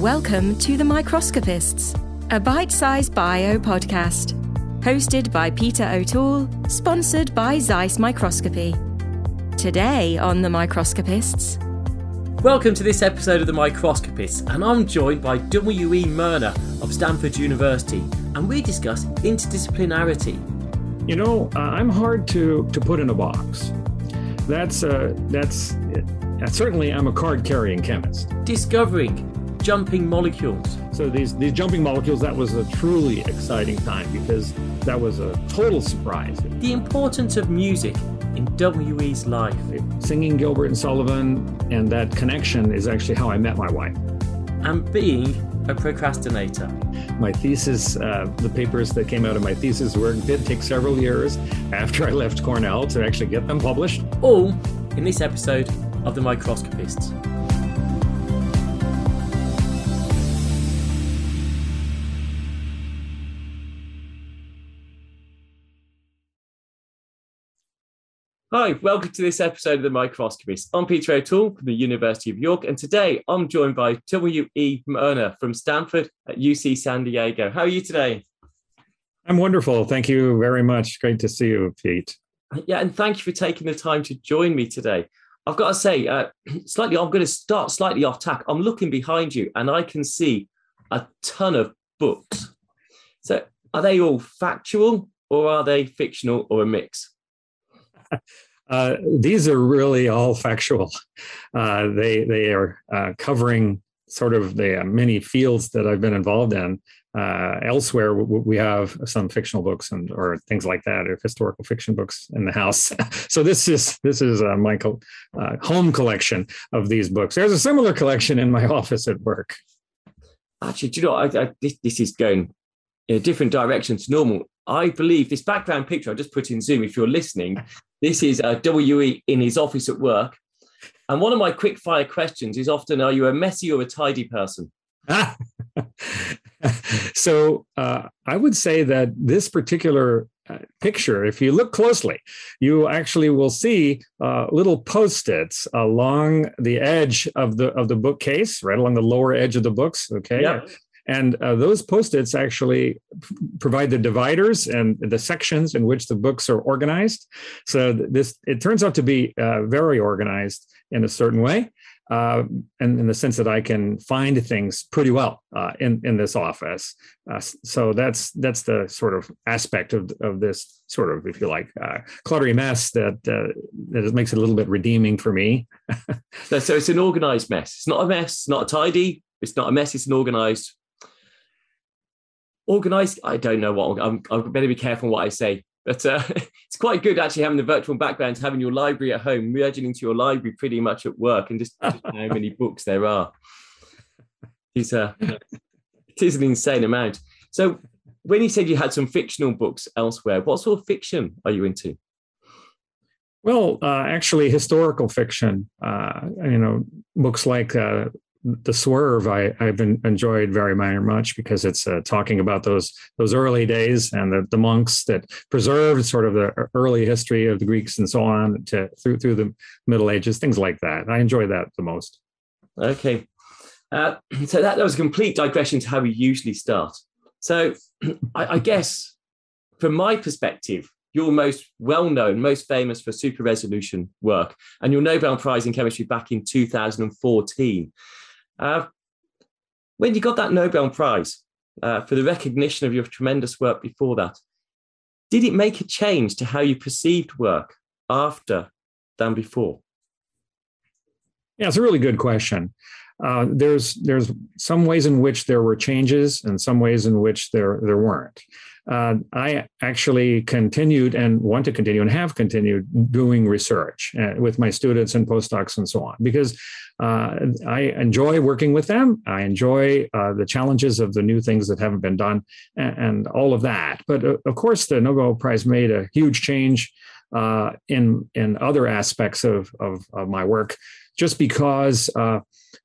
Welcome to The Microscopists, a bite sized bio podcast. Hosted by Peter O'Toole, sponsored by Zeiss Microscopy. Today on The Microscopists. Welcome to this episode of The Microscopists, and I'm joined by W.E. Moerner of Stanford University, and we discuss interdisciplinarity. You know, uh, I'm hard to, to put in a box. That's, uh, that's, uh, certainly I'm a card carrying chemist. Discovering jumping molecules. So these these jumping molecules, that was a truly exciting time because that was a total surprise. The importance of music in WE's life. Singing Gilbert and Sullivan and that connection is actually how I met my wife. And being a procrastinator. My thesis, uh, the papers that came out of my thesis work did take several years after I left Cornell to actually get them published. All in this episode of The Microscopists. Hi, welcome to this episode of The Microscopist. I'm Peter O'Toole from the University of York, and today I'm joined by W.E. Moerner from Stanford at UC San Diego. How are you today? I'm wonderful. Thank you very much. Great to see you, Pete. Yeah, and thank you for taking the time to join me today. I've got to say, uh, slightly, I'm going to start slightly off tack. I'm looking behind you and I can see a ton of books. So, are they all factual or are they fictional or a mix? Uh, these are really all factual. Uh, they they are uh, covering sort of the uh, many fields that I've been involved in. Uh, elsewhere, we have some fictional books and or things like that, or historical fiction books in the house. so this is this is my co- home collection of these books. There's a similar collection in my office at work. Actually, do you know I, I, this, this is going in a different direction to normal. I believe this background picture I just put in Zoom. If you're listening, this is uh, WE in his office at work. And one of my quick fire questions is often Are you a messy or a tidy person? so uh, I would say that this particular uh, picture, if you look closely, you actually will see uh, little post-its along the edge of the of the bookcase, right along the lower edge of the books. Okay, yep. And uh, those post-its actually provide the dividers and the sections in which the books are organized. So this it turns out to be uh, very organized in a certain way, uh, and in the sense that I can find things pretty well uh, in in this office. Uh, so that's that's the sort of aspect of of this sort of, if you like, uh, cluttery mess that that makes it a little bit redeeming for me. so, so it's an organized mess. It's not a mess. Not a tidy. It's not a mess. It's an organized organized? I don't know what i'm, I'm better be careful what i say but uh, it's quite good actually having the virtual background having your library at home merging into your library pretty much at work and just, just how many books there are. It's, uh, it is an insane amount. So when you said you had some fictional books elsewhere what sort of fiction are you into? Well, uh, actually, historical fiction. Uh, you know, books like uh, the swerve I, I've been enjoyed very much because it's uh, talking about those those early days and the, the monks that preserved sort of the early history of the Greeks and so on to through through the Middle Ages, things like that. I enjoy that the most. Okay, uh, so that, that was a complete digression to how we usually start. So I, I guess from my perspective, you're most well known, most famous for super resolution work, and your Nobel Prize in Chemistry back in 2014. Uh, when you got that Nobel Prize uh, for the recognition of your tremendous work before that, did it make a change to how you perceived work after than before? Yeah, it's a really good question. Uh, there's there's some ways in which there were changes and some ways in which there there weren't uh, I actually continued and want to continue and have continued doing research uh, with my students and postdocs and so on because uh, I enjoy working with them. I enjoy uh, the challenges of the new things that haven't been done and, and all of that. But uh, of course, the Nobel Prize made a huge change uh, in in other aspects of, of, of my work just because. Of,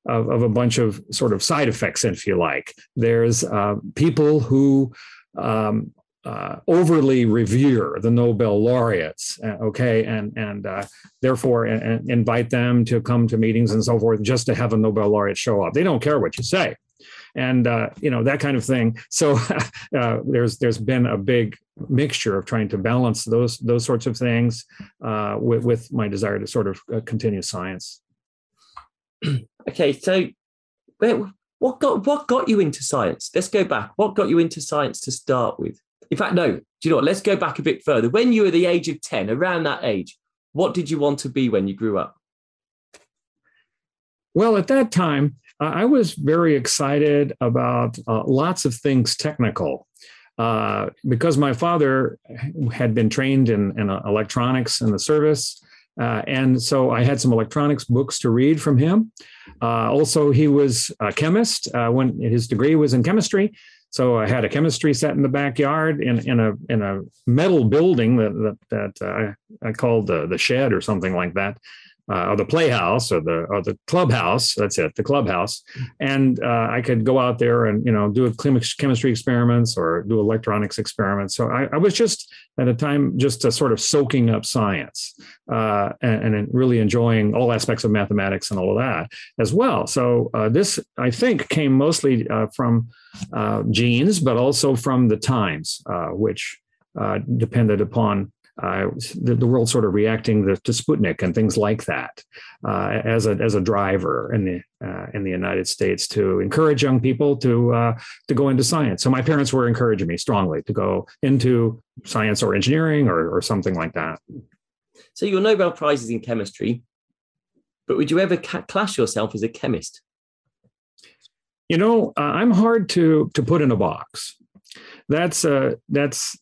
of, a bunch of sort of side effects, if you like. There's people who um, uh, overly revere the Nobel laureates, uh, okay, and and uh, therefore and invite them to come to meetings and so forth just to have a Nobel laureate show up. They don't care what you say. and uh, you know that kind of thing. So uh, there's there's been a big mixture of trying to balance those those sorts of things uh, with with my desire to sort of continue science. okay, so where, what got what got you into science? Let's go back. What got you into science to start with? In fact, no. Do you know what? Let's go back a bit further. When you were the age of ten, around that age, what did you want to be when you grew up? Well, at that time, I was very excited about uh, lots of things technical. Uh, because my father had been trained in, in uh, electronics in the service. Uh, and so I had some electronics books to read from him. Uh, also, he was a chemist uh, when his degree was in chemistry. So I had a chemistry set in the backyard in, in a in a metal building that that, that I, I called the shed or something like that uh, or the playhouse or the or the clubhouse. That's it, the clubhouse. And uh, I could go out there and you know do chemistry experiments or do electronics experiments. So I, I was just at a time just sort of soaking up science uh, and, and, really enjoying all aspects of mathematics and all of that as well. So uh, this I think came mostly uh, from uh, genes, but also from the times, which depended upon uh, the, the, world sort of reacting to, to Sputnik and things like that uh, as a as a driver in the uh, in the United States to encourage young people to uh, to go into science. So my parents were encouraging me strongly to go into science or engineering or, or something like that. So your Nobel Prize is in chemistry, but would you ever ca- class yourself as a chemist? You know, uh, I'm hard to to put in a box. That's uh, that's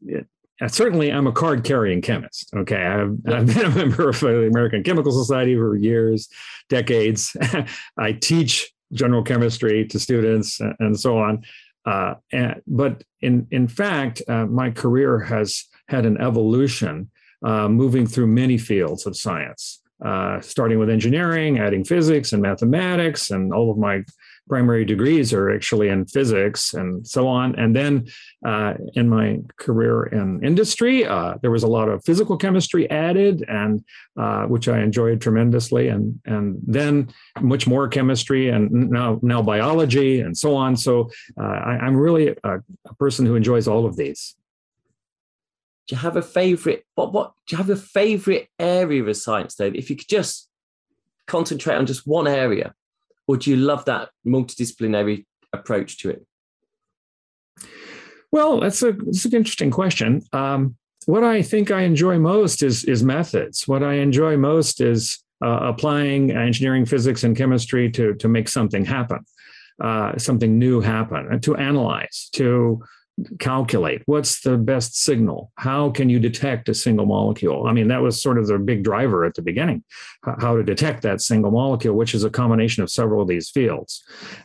certainly I'm a card carrying chemist. Okay. I've, I've, been a member of the American Chemical Society for years, decades. I teach general chemistry to students and so on. Uh, and, but in, in fact, uh, my career has had an evolution uh, moving through many fields of science. Uh, starting with engineering, adding physics and mathematics, and all of my primary degrees are actually in physics and so on. And then uh, in my career in industry, uh, there was a lot of physical chemistry added, and uh, which I enjoyed tremendously. And and then much more chemistry, and now now biology, and so on. So uh, I, am really a, a person who enjoys all of these. Do you have a favorite? What what do you have a favorite area of science though? If you could just concentrate on just one area or do you love that multidisciplinary approach to it? Well, that's a that's an interesting question. Um, what I think I enjoy most is is methods. What I enjoy most is uh, applying engineering, physics, and chemistry to to make something happen, uh, something new happen, and to analyze, to calculate? What's the best signal? How can you detect a single molecule? I mean that was sort of the big driver at the beginning how to detect that single molecule which is a combination of several of these fields.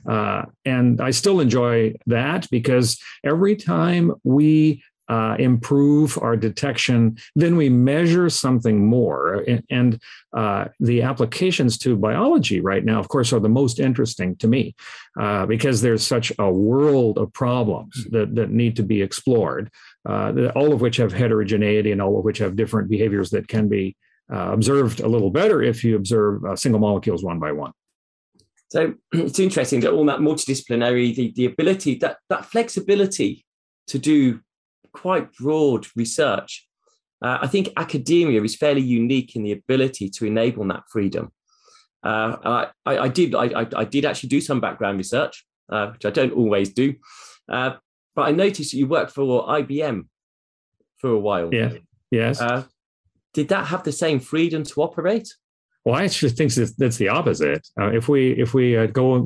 Uh, and i still enjoy that because every time we uh, improve our detection, then we measure something more. And, uh, the applications to biology right now, of course, are the most interesting to me uh, because there's such a world of problems that, that need to be explored, uh, all of which have heterogeneity and all of which have different behaviors that can be uh, observed a little better if you observe uh, single molecules one by one. So it's interesting that all that multidisciplinary, the, the ability, that, that flexibility to do quite broad research. Uh, I think academia is fairly unique in the ability to enable that freedom. Uh, I, I, did I, I, did actually do some background research, uh, which I don't always do, uh, but I noticed that you worked for IBM for a while. Yeah. Yes. Uh, did that have the same freedom to operate? Well, I actually think that's the opposite. Uh, if we if we uh, go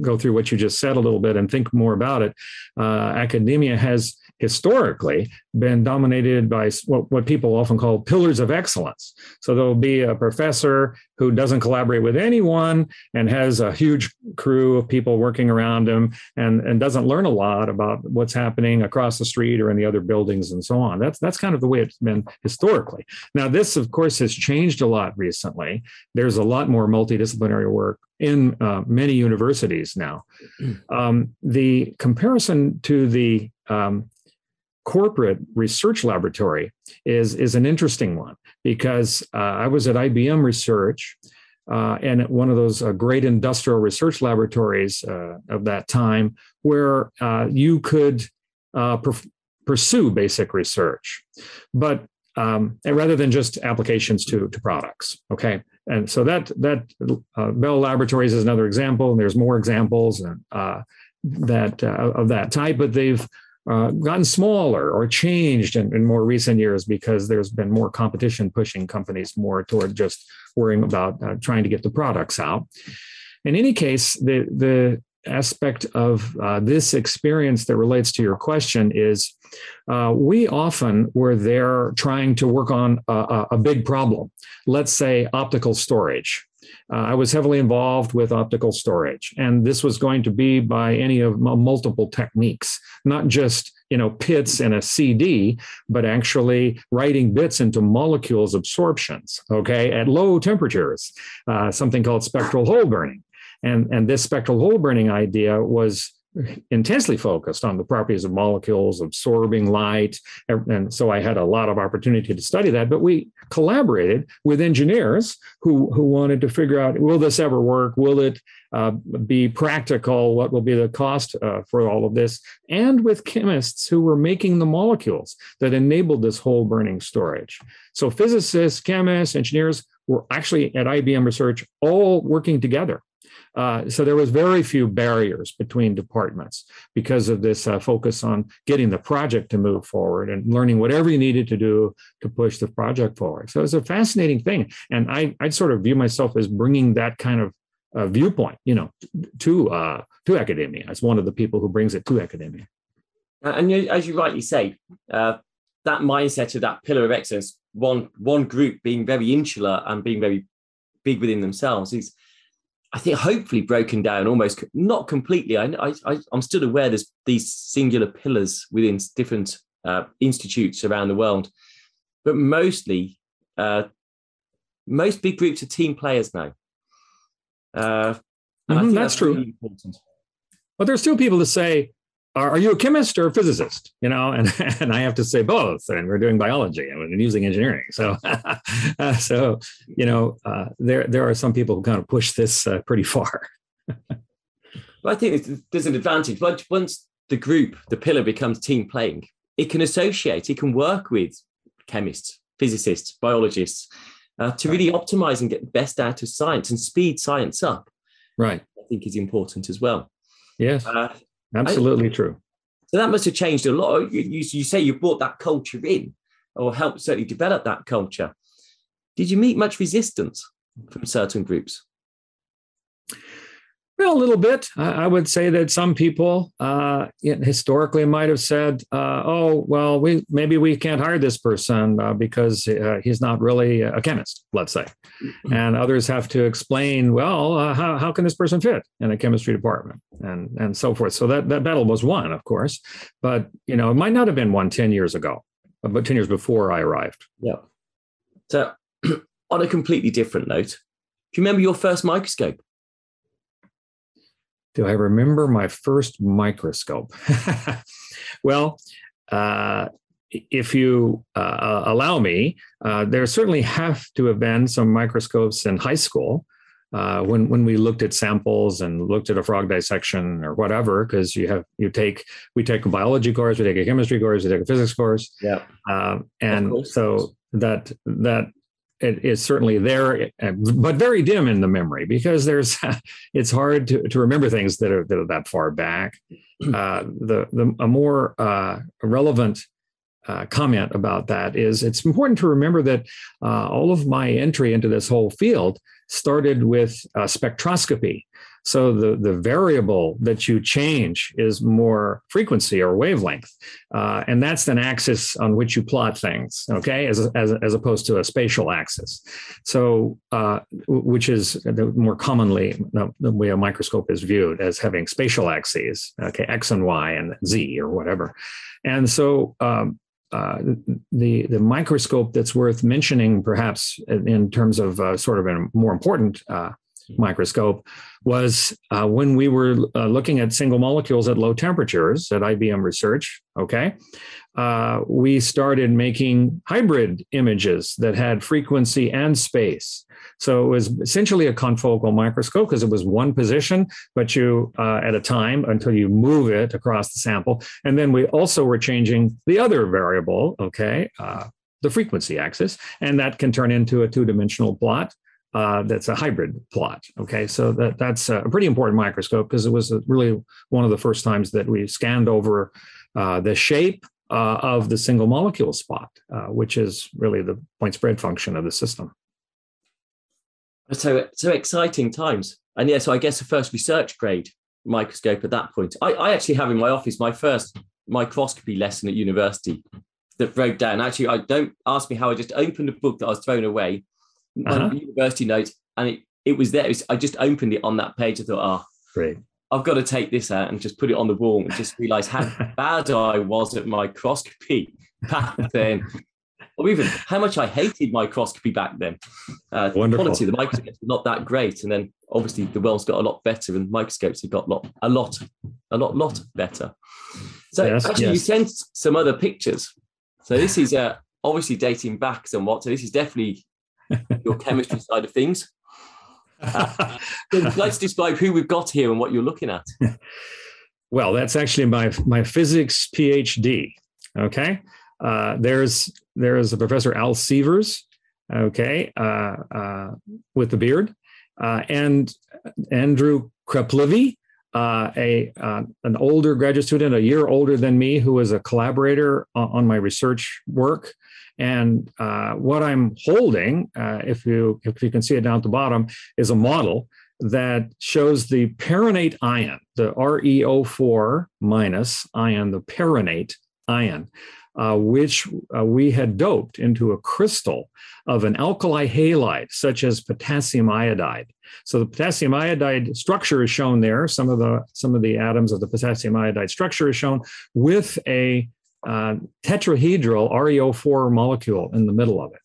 go through what you just said a little bit and think more about it, uh, academia has historically been dominated by what, what people often call pillars of excellence. So there'll be a professor who doesn't collaborate with anyone and has a huge crew of people working around him and, and doesn't learn a lot about what's happening across the street or in the other buildings and so on. That's that's kind of the way it's been historically. Now, this, of course, has changed a lot recently. There's a lot more multidisciplinary work in uh, many universities now. Um, the comparison to the um, corporate research laboratory is, is an interesting one because uh, I was at IBM Research uh, in one of those uh, great industrial research laboratories uh, of that time where uh, you could uh, per- pursue basic research, but um, rather than just applications to, to products. Okay. And so that that uh, Bell Laboratories is another example, and there's more examples that of that type, but they've uh, gotten smaller or changed in, in, more recent years because there's been more competition pushing companies more toward just worrying about uh, trying to get the products out. In any case, the the aspect of uh, this experience that relates to your question is uh, we often were there trying to work on a, a big problem. Let's say optical storage uh, I was heavily involved with optical storage, and this was going to be by any of multiple techniques, not just you know pits in a CD, but actually writing bits into molecules absorptions. Okay, at low temperatures, uh, something called spectral hole burning, and and this spectral hole burning idea was intensely focused on the properties of molecules, absorbing light. And so I had a lot of opportunity to study that. But we collaborated with engineers who, who wanted to figure out will this ever work? Will it uh, be practical? What will be the cost uh, for all of this? And with chemists who were making the molecules that enabled this hole burning storage. So physicists, chemists, engineers were actually at IBM Research all working together uh, so there was very few barriers between departments because of this uh, focus on getting the project to move forward and learning whatever you needed to do to push the project forward. So it's a fascinating thing, and I I sort of view myself as bringing that kind of uh, viewpoint, you know, to uh, to academia as one of the people who brings it to academia. And as you rightly say, uh, that mindset of that pillar of excellence, one one group being very insular and being very big within themselves, is I think hopefully broken down almost not completely. I, I I'm still aware there's these singular pillars within different uh, institutes around the world, but mostly uh, most big groups are team players now. Uh, mm-hmm, that's, that's, true. Really but there's still people that say, are, are, you a chemist or a physicist? You know, and, and I have to say both. And we're doing biology and using engineering. So, uh, so you know, uh, there there are some people who kind of push this uh, pretty far. well, I think there's an advantage. Once once the group, the pillar becomes team playing, it can associate, it can work with chemists, physicists, biologists uh, to really optimize and get the best out of science and speed science up. Right. I think is important as well. Yes. Uh, Absolutely I, true. So that must have changed a lot. You, you, you say you brought that culture in or helped certainly develop that culture. Did you meet much resistance from certain groups? Well, a little bit. I, would say that some people uh, historically might have said, uh, "Oh, well, we maybe we can't hire this person uh, because uh, he's not really a chemist." Let's say, mm-hmm. and others have to explain, "Well, uh, how how can this person fit in a chemistry department?" and and so forth. So that that battle was won, of course, but you know it might not have been won ten years ago, but ten years before I arrived. Yeah. So, on a completely different note, do you remember your first microscope? Do I remember my first microscope? well, uh, if you uh, allow me, uh, there certainly have to have been some microscopes in high school uh, when when we looked at samples and looked at a frog dissection or whatever. Because you have you take we take a biology course, we take a chemistry course, we take a physics course, yeah, um, and so that that it is certainly there, but very dim in the memory because there's it's hard to, to remember things that are, that are that far back. Uh, the the a more uh, relevant uh, comment about that is it's important to remember that uh, all of my entry into this whole field started with uh, spectroscopy. So the, the variable that you change is more frequency or wavelength. Uh, and that's an axis on which you plot things, okay, as, as, as opposed to a spatial axis. So, uh, which is more commonly the way a microscope is viewed as having spatial axes, okay, X and Y and Z or whatever. And so, um, uh, the the microscope that's worth mentioning, perhaps in terms of uh, sort of a more important uh, microscope was uh, when we were uh, looking at single molecules at low temperatures at IBM Research. Okay. Uh, we started making hybrid images that had frequency and space. So it was essentially a confocal microscope because it was one position, but you uh, at a time until you move it across the sample. And then we also were changing the other variable, okay, uh, the frequency axis, and that can turn into a two-dimensional plot. Uh, that's a hybrid plot. Okay, so that that's a pretty important microscope because it was really one of the first times that we scanned over uh, the shape uh, of the single molecule spot, uh, which is really the point spread function of the system. So so exciting times, and yeah. So I guess the first research grade microscope at that point. I, I actually have in my office my first microscopy lesson at university that wrote down. Actually, I don't ask me how I just opened a book that I was thrown away, uh-huh. university notes, and it, it was there. It was, I just opened it on that page. I thought, ah, oh, great. I've got to take this out and just put it on the wall and just realize how bad I was at microscopy back then. Or even how much I hated microscopy back then. Uh, the quality of the microscopes were not that great. And then obviously the world's got a lot better and microscopes have got a lot, a lot, a lot, lot better. So yes, actually yes. you sent some other pictures so this is uh, obviously dating back somewhat. So this is definitely your chemistry side of things. Let's describe who we've got here and what you're looking at. Well, that's actually my my physics PhD. Okay, uh, there's there's a professor Al Sievers. Okay, uh, uh with the beard, uh, and Andrew Chraplyvy, uh, a uh, an older graduate student, a year older than me, who was a collaborator on my research work. And uh, what I'm holding, uh, if you if you can see it down at the bottom, is a model that shows the perrhenate ion, the ReO4 minus ion, the perrhenate ion uh, which uh, we had doped into a crystal of an alkali halide, such as potassium iodide. So the potassium iodide structure is shown there. Some of the some of the atoms of the potassium iodide structure is shown with a uh, tetrahedral ReO4 molecule in the middle of it.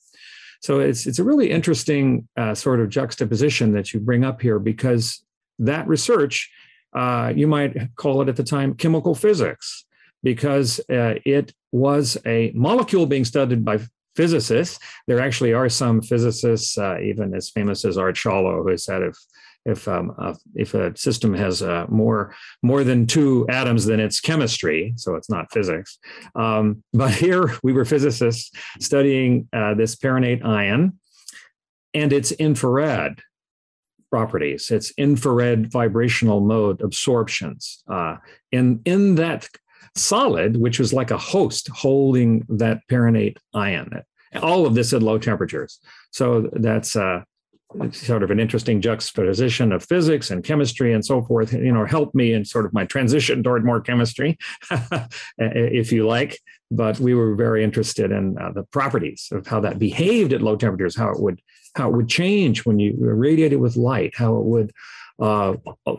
So it's it's a really interesting uh, sort of juxtaposition that you bring up here because that research, uh, you might call it at the time chemical physics because uh, it was a molecule being studied by physicists. There actually are some physicists, uh, even as famous as Art Schawlow, who said if if um, uh, if a system has uh, more more than two atoms, then it's chemistry, so it's not physics. Um, but here we were physicists studying uh, this perrhenate ion and its infrared properties, its infrared vibrational mode absorptions. Uh, in in that solid, which was like a host holding that perrhenate ion. All of this at low temperatures. So that's uh, sort of an interesting juxtaposition of physics and chemistry and so forth. You know, helped me in sort of my transition toward more chemistry, if you like. But we were very interested in uh, the properties of how that behaved at low temperatures, how it would how it would change when you irradiate it with light, how it would uh,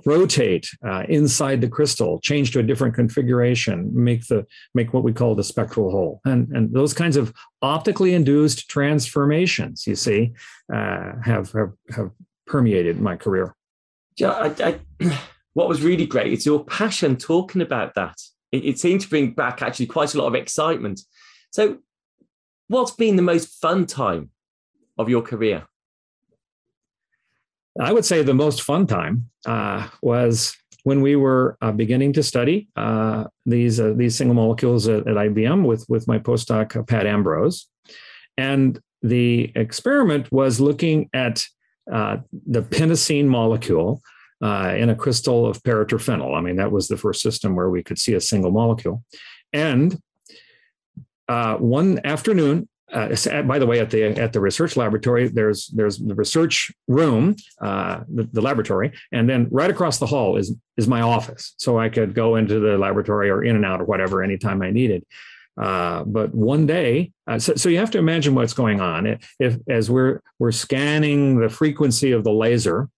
rotate uh, inside the crystal, change to a different configuration, make the make what we call the spectral hole, and and those kinds of optically induced transformations, you see, uh, have, have have permeated my career. Yeah, I, I, what was really great is your passion talking about that. It, it seemed to bring back actually quite a lot of excitement. So, what's been the most fun time of your career? I would say the most fun time uh, was when we were uh, beginning to study uh, these uh, these single molecules at, at, IBM with with my postdoc uh, Pat Ambrose, and the experiment was looking at uh, the pentacene molecule in a crystal of paraterphenyl. I mean, that was the first system where we could see a single molecule, and one afternoon uh, by the way, at the at the research laboratory, there's there's the research room, uh, the, the, laboratory, and then right across the hall is is my office, so I could go into the laboratory or in and out or whatever anytime I needed. Uh, but one day, uh, so, so you have to imagine what's going on. If as we're we're scanning the frequency of the laser,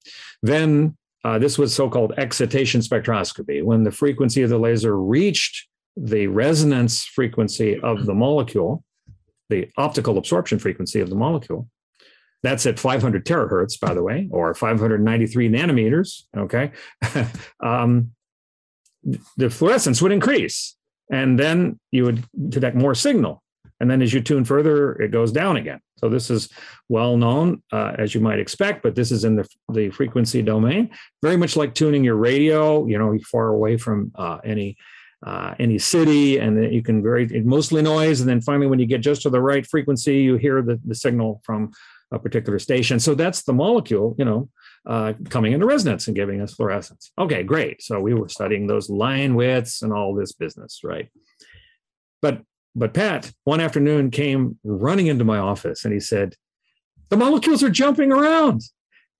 then uh, this was so-called excitation spectroscopy. When the frequency of the laser reached the resonance frequency of the molecule, the optical absorption frequency of the molecule, that's at 500 terahertz, by the way, or 593 nanometers. Okay. um, the fluorescence would increase and then you would detect more signal. And then as you tune further, it goes down again. So this is well known, uh, as you might expect, but this is in the, the frequency domain, very much like tuning your radio, you know, far away from uh, any uh, any city, and you can very mostly noise, and then finally, when you get just to the right frequency, you hear the, the signal from a particular station. So that's the molecule, you know, uh, coming into resonance and giving us fluorescence. Okay, great. So we were studying those line widths and all this business, right? But but Pat one afternoon came running into my office and he said, "The molecules are jumping around.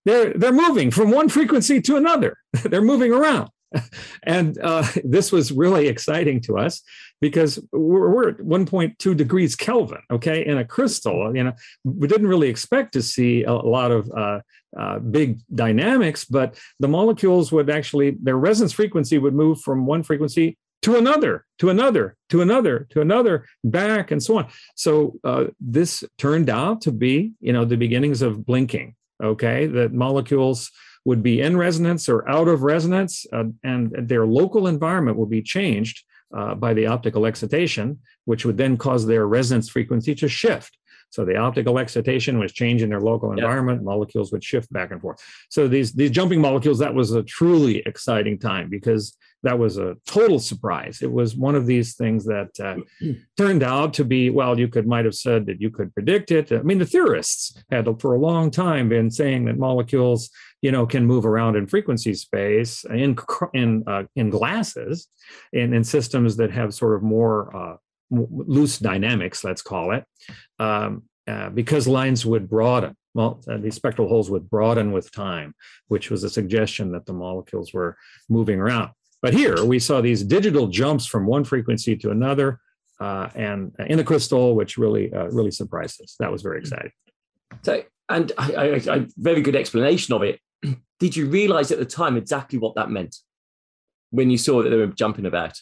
They're they're moving from one frequency to another. they're moving around." and uh, this was really exciting to us because we're, we're, at 1.2 degrees Kelvin, okay, in a crystal. You know, we didn't really expect to see a, lot of uh, uh, big dynamics, but the molecules would actually their resonance frequency would move from one frequency to another, to another, to another, to another, back, and so on. So uh, this turned out to be, you know, the beginnings of blinking. Okay, that molecules would be in resonance or out of resonance, uh, and their local environment will be changed uh, by the optical excitation, which would then cause their resonance frequency to shift. So the optical excitation was changing their local environment. Yep. Molecules would shift back and forth. So these these jumping molecules, that was a truly exciting time because that was a total surprise. It was one of these things that uh, turned out to be well. You could might have said that you could predict it. I mean, the theorists had for a long time been saying that molecules, you know, can move around in frequency space in in uh, in glasses, and in systems that have sort of more uh, loose dynamics, let's call it, um, uh, because lines would broaden. Well, uh, these spectral holes would broaden with time, which was a suggestion that the molecules were moving around. But here we saw these digital jumps from one frequency to another, uh, and in the crystal, which really, uh, really surprised us. That was very exciting. So, and I, I, I, very good explanation of it. Did you realize at the time exactly what that meant when you saw that they were jumping about?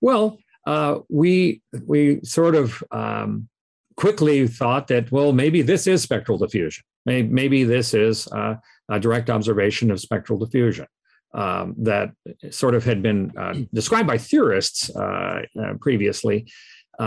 Well, uh, we we sort of um, quickly thought that well maybe this is spectral diffusion. Maybe, maybe this is uh, a direct observation of spectral diffusion um, that sort of had been uh, described by theorists uh, uh, previously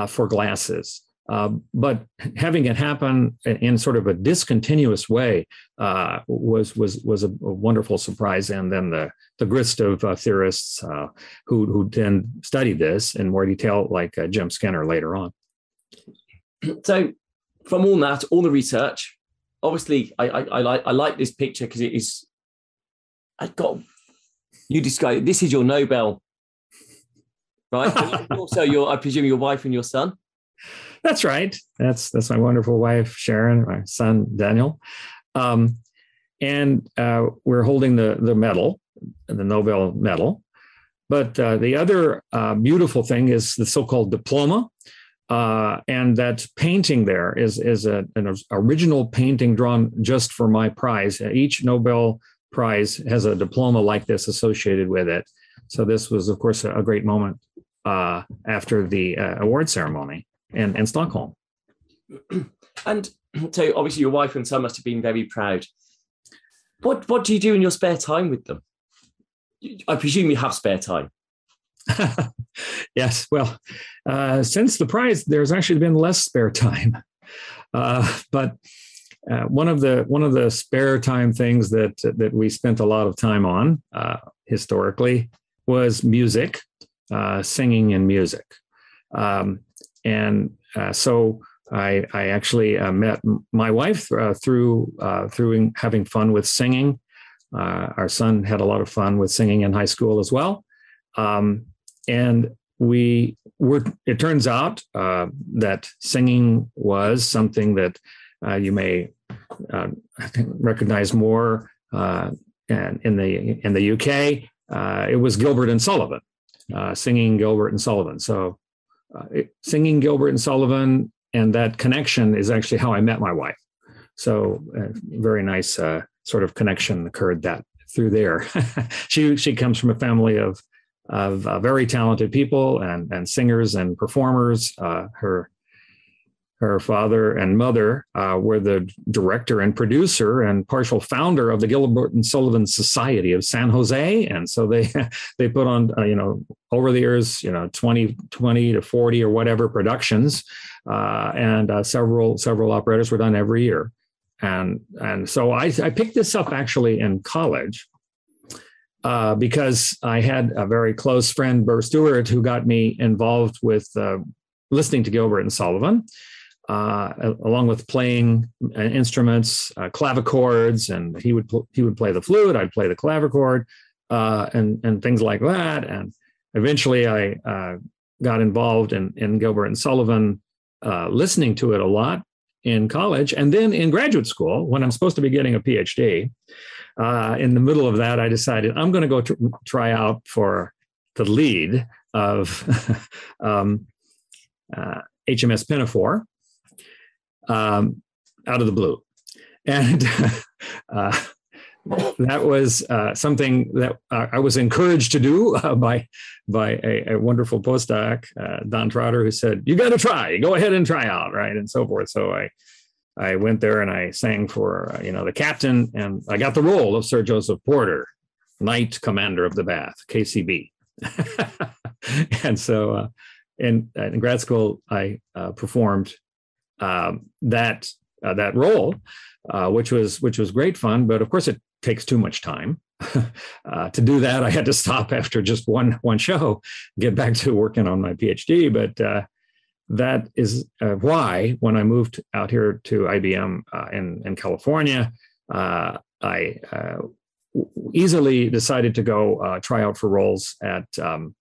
for glasses um, but having it happen in sort of a discontinuous way uh, was was was a, a, wonderful surprise. And then the the grist of uh, theorists uh, who who then studied this in more detail, like uh, Jim Skinner later on. So, from all that, all the research, obviously, I I, I like I like this picture because it is. I got you describe this is your Nobel, right? also, your I presume your wife and your son. That's right. That's that's my wonderful wife Sharon, my son Daniel, um, and uh, we're holding the the medal, the Nobel medal. But uh, the other uh, beautiful thing is the so-called diploma, uh, and that painting there is is a, an original painting drawn just for my prize. Each Nobel Prize has a diploma like this associated with it. So this was, of course, a, great moment uh, after the uh, award ceremony in, in Stockholm. And so, obviously, your wife and son must have been very proud. What What do you do in your spare time with them? I presume you have spare time. yes. Well, uh, since the prize, there's actually been less spare time. Uh, but uh, one of the one of the spare time things that that we spent a lot of time on uh, historically was music, uh, singing and music. Um, and uh, so I, I actually uh, met my wife uh, through uh, through having fun with singing. Uh, our son had a lot of fun with singing in high school as well, um, and we were. It turns out uh, that singing was something that you may recognize more. and in the in the UK, it was Gilbert and Sullivan, singing Gilbert and Sullivan. So uh, singing Gilbert and Sullivan, and that connection is actually how I met my wife. So, uh, very nice uh, sort of connection occurred that through there. she she comes from a family of of uh, very talented people and and singers and performers. Her her father and mother uh, were the director and producer and partial founder of the Gilbert and Sullivan Society of San Jose, and so they they put on uh, you know over the years you know 20, 20 to forty or whatever productions, uh, and uh, several several operettas were done every year, and and so I, I picked this up actually in college. Uh, because I had a very close friend, Burr Stewart, who got me involved with uh, listening to Gilbert and Sullivan uh, along with playing uh, instruments, uh, clavichords, and he would pl- he would play the flute. I'd play the clavichord, uh, and and things like that. And eventually, I uh, got involved in in Gilbert and Sullivan, uh, listening to it a lot in college, and then in graduate school when I'm supposed to be getting a PhD. in the middle of that, I decided I'm going to go tr- try out for the lead of um, HMS Pinafore um, out of the blue. And uh, that was uh, something that uh, I was encouraged to do uh, by by a, a wonderful postdoc, uh, Don Trotter, who said, "You got to try. Go ahead and try out, right?" and so forth. So I I went there and I sang for uh, you know the captain, and I got the role of Sir Joseph Porter, Knight Commander of the Bath, KCB. and so in, in grad school, I performed that uh, that role, uh, which was which was great fun. But of course, it takes too much time. uh, to do that, I had to stop after just one one show, get back to working on my PhD. But uh, that is uh, why when I moved out here to IBM uh, in in California, I easily decided to go try out for roles at um,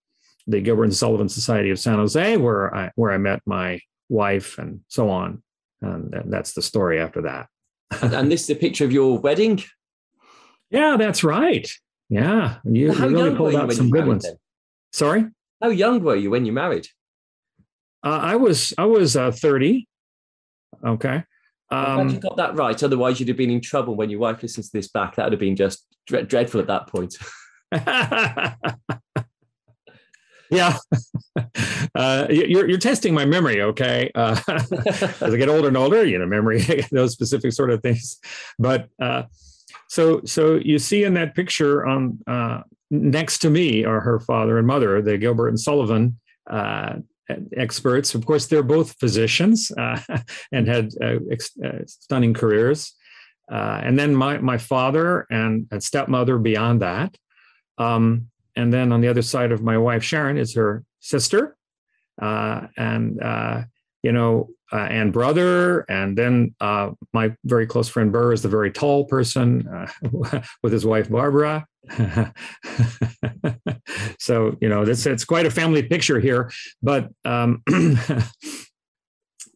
the Gilbert and Sullivan Society of San Jose, where I where I met my wife, and so on. And that's the story after that. and this is a picture of your wedding. Yeah, that's right. Yeah, you, you really pulled out some good ones. Then? Sorry. How young were you when you married? Uh, I was I was uh, thirty. Okay. Um, you got that right. Otherwise, you'd have been in trouble when your wife listens to this back. That would have been just dreadful at that point. Yeah, uh, you're you're testing my memory, okay? Uh, as I get older and older, you know, memory those specific sort of things. But uh, so so you see in that picture on uh, next to me are her father and mother, the Gilbert and Sullivan uh, experts. Of course, they're both physicians uh, and had ex- stunning careers. and then my my father and, and stepmother beyond that. Um, and then on the other side of my wife Sharon is her sister, uh, and uh, you know, uh, and brother, and then uh, my very close friend Burr is the very tall person uh, with his wife Barbara. so you know, it's it's quite a family picture here. But um,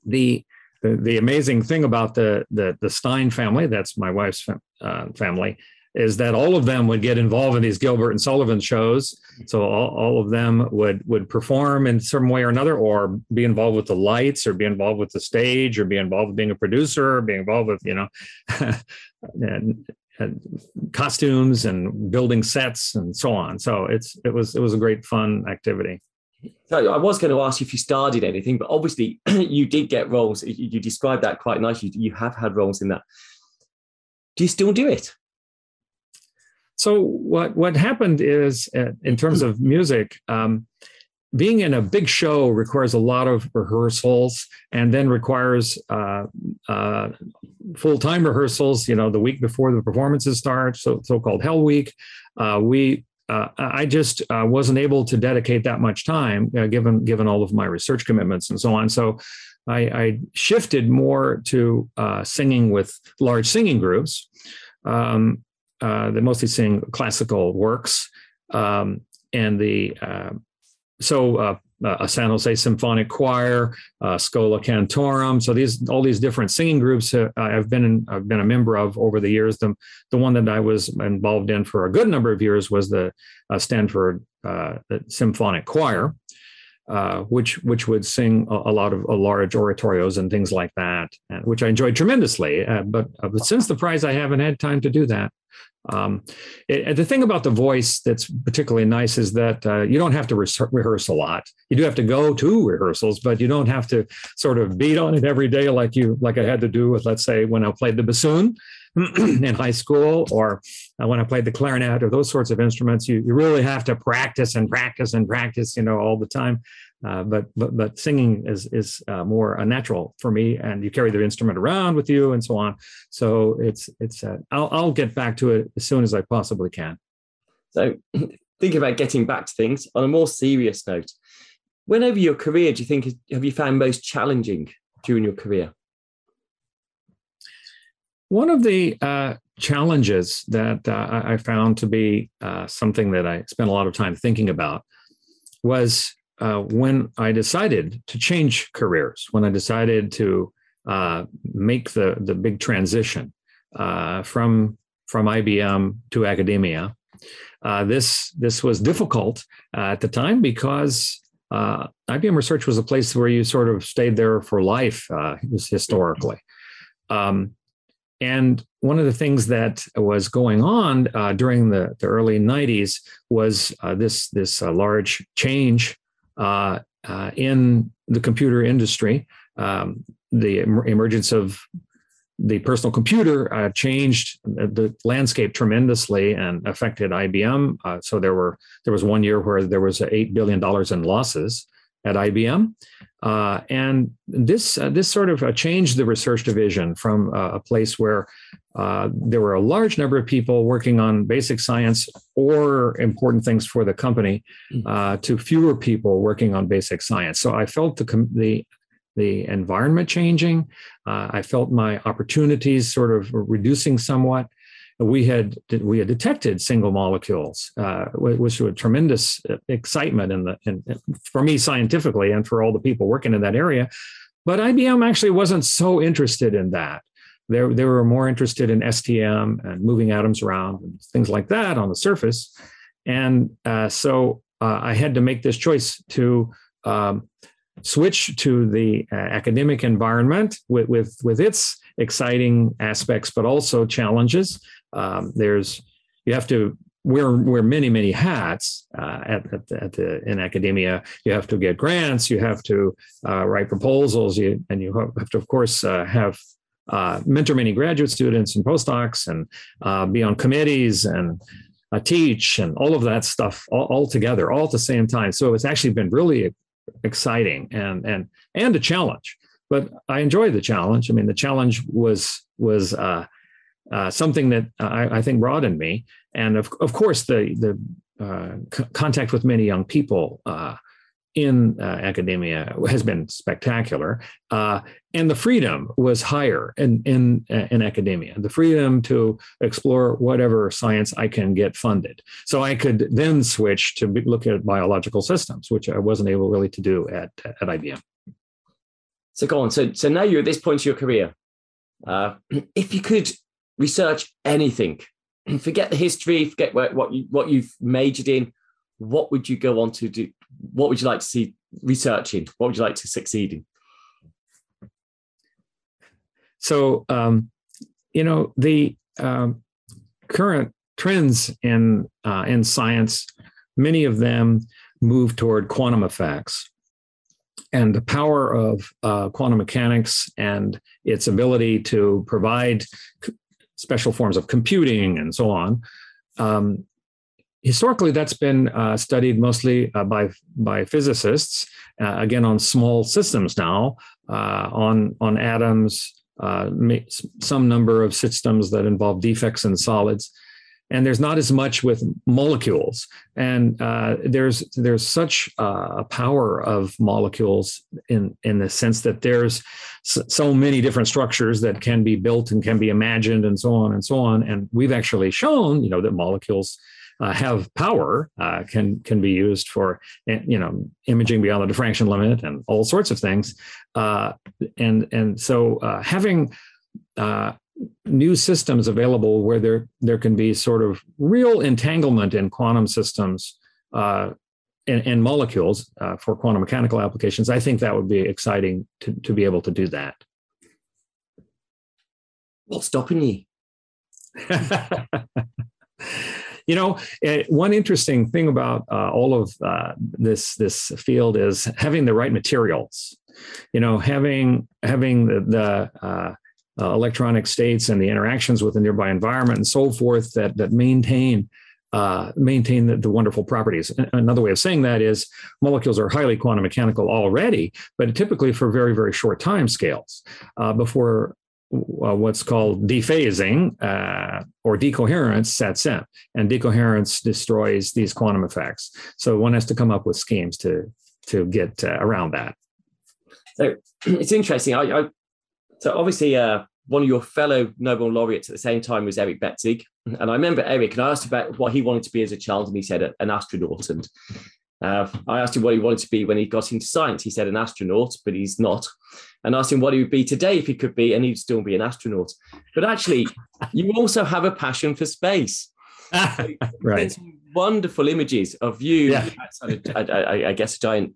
the, the the amazing thing about the the the Stein family, that's my wife's fam- uh, family, is that all of them would get involved in these Gilbert and Sullivan shows. So all, all of them would would perform in some way or another, or be involved with the lights, or be involved with the stage, or be involved with being a producer, or be involved with you know and, and costumes and building sets and so on. So it's it was it was a great fun activity. So I was going to ask you if you started anything, but obviously you did get roles. You described that quite nicely. You have had roles in that. Do you still do it? So what what happened is, uh, in terms of music, um, being in a big show requires a lot of rehearsals, and then requires uh, uh, full time rehearsals. You know, the week before the performances start, so so called Hell Week. Uh, we uh, I just uh, wasn't able to dedicate that much time, uh, given given all of my research commitments and so on. So I, I shifted more to uh, singing with large singing groups, um, uh, they mostly sing classical works. Um, and the uh, so a San Jose Symphonic Choir, uh, Schola Cantorum. So these all these different singing groups I've been in, I've been a member of over the years. The the one that I was involved in for a good number of years was the uh, Stanford Symphonic Choir. Uh, which which would sing a, a lot of uh, large oratorios and things like that, which I enjoyed tremendously. Uh, but, uh, but since the prize, I haven't had time to do that. Um, it, the thing about the voice that's particularly nice is that uh, you don't have to re- rehearse a lot. You do have to go to rehearsals, but you don't have to sort of beat on it every day like you like I had to do with, let's say, when I played the bassoon in high school, or uh, when I played the clarinet, or those sorts of instruments. You you really have to practice and practice and practice, you know, all the time. Uh, but but but singing is is uh, more uh, natural for me, and you carry the instrument around with you and so on. So it's it's uh, I'll I'll get back to it as soon as I possibly can. So think about getting back to things on a more serious note, Whenever your career do you think have you found most challenging during your career? One of the uh, challenges that uh, I found to be something that I spent a lot of time thinking about was uh, when I decided to change careers, when I decided to uh, make the the big transition uh, from from IBM to academia, uh, this this was difficult uh, at the time because uh, IBM research was a place where you sort of stayed there for life historically. Um, and one of the things that was going on uh, during the, the, early 90s was uh, this, this uh, large change uh, uh, in the computer industry. Um, the emergence of the personal computer uh, changed the landscape tremendously and affected IBM. So there were there was one year where there was eight billion dollars in losses at IBM, uh, and this uh, this sort of uh, changed the research division from uh, a place where uh, there were a large number of people working on basic science or important things for the company mm. uh, to fewer people working on basic science. So I felt the the the environment changing. I felt my opportunities sort of reducing somewhat we had we had detected single molecules, uh, which was tremendous excitement in the in, for me scientifically and for all the people working in that area. But IBM actually wasn't so interested in that. They, they were more interested in STM and moving atoms around and things like that on the surface. And uh, so uh, I had to make this choice to um, switch to the uh, academic environment with, with, with its exciting aspects, but also challenges. Um, there's you have to wear wear many many hats uh, at, at, the, at, the, in academia. You have to get grants. You have to uh, write proposals. You, and you have to of course uh, have uh, mentor many graduate students and postdocs and uh, be on committees and uh, teach and all of that stuff all, all, together all at the same time. So it's actually been really exciting and and and a challenge. But I enjoyed the challenge. I mean, the challenge was was uh, something that I, I, think broadened me. And of, of course, the, the uh, c- contact with many young people uh, in uh, academia has been spectacular. Uh, and the freedom was higher in, in, in academia, the freedom to explore whatever science I can get funded. So I could then switch to look at biological systems, which I wasn't able really to do at, at IBM. So go on. So, so now you're at this point of your career. Uh, if you could research anything. Forget the history, forget what, you what you've majored in. What would you go on to do? What would you like to see researching? What would you like to succeed in? So, um, you know, the um, current trends in uh, in science, many of them move toward quantum effects and the power of uh, quantum mechanics and its ability to provide special forms of computing and so on. Um, historically, that's been uh, studied mostly uh, by by physicists. Uh, again, on small systems now, uh, on on atoms, uh, some number of systems that involve defects in solids and there's not as much with molecules. And uh, there's there's such a power of molecules in in the sense that there's so many different structures that can be built and can be imagined and so on and so on. And we've actually shown you know that molecules uh, have power uh, can can be used for eh, you know imaging beyond the diffraction limit and all sorts of things. Uh, and and so uh, having uh, new systems available where there there can be sort of real entanglement in quantum systems uh, and, and molecules uh, for quantum mechanical applications, I think that would be exciting to, to be able to do that. What's stopping you? you know, eh, one interesting thing about uh, all of uh, this this field is having the right materials. You know, having having the, the uh, electronic states and the interactions with the nearby environment and so forth that that maintain uh, maintain the, the, wonderful properties. Another way of saying that is molecules are highly quantum mechanical already, but typically for very, very short time scales uh, before uh, what's called dephasing uh, or decoherence sets in. And decoherence destroys these quantum effects. So one has to come up with schemes to, to get uh, around that. So it's interesting. I, I so obviously, uh, one of your fellow Nobel laureates at the same time was Eric Betzig. And I remember Eric, and I asked about what he wanted to be as a child, and he said an astronaut. And uh, I asked him what he wanted to be when he got into science. He said an astronaut, but he's not. And asked him what he would be today if he could be, and he'd still be an astronaut. But actually, you also have a passion for space. right. wonderful images of you yeah. I guess, a giant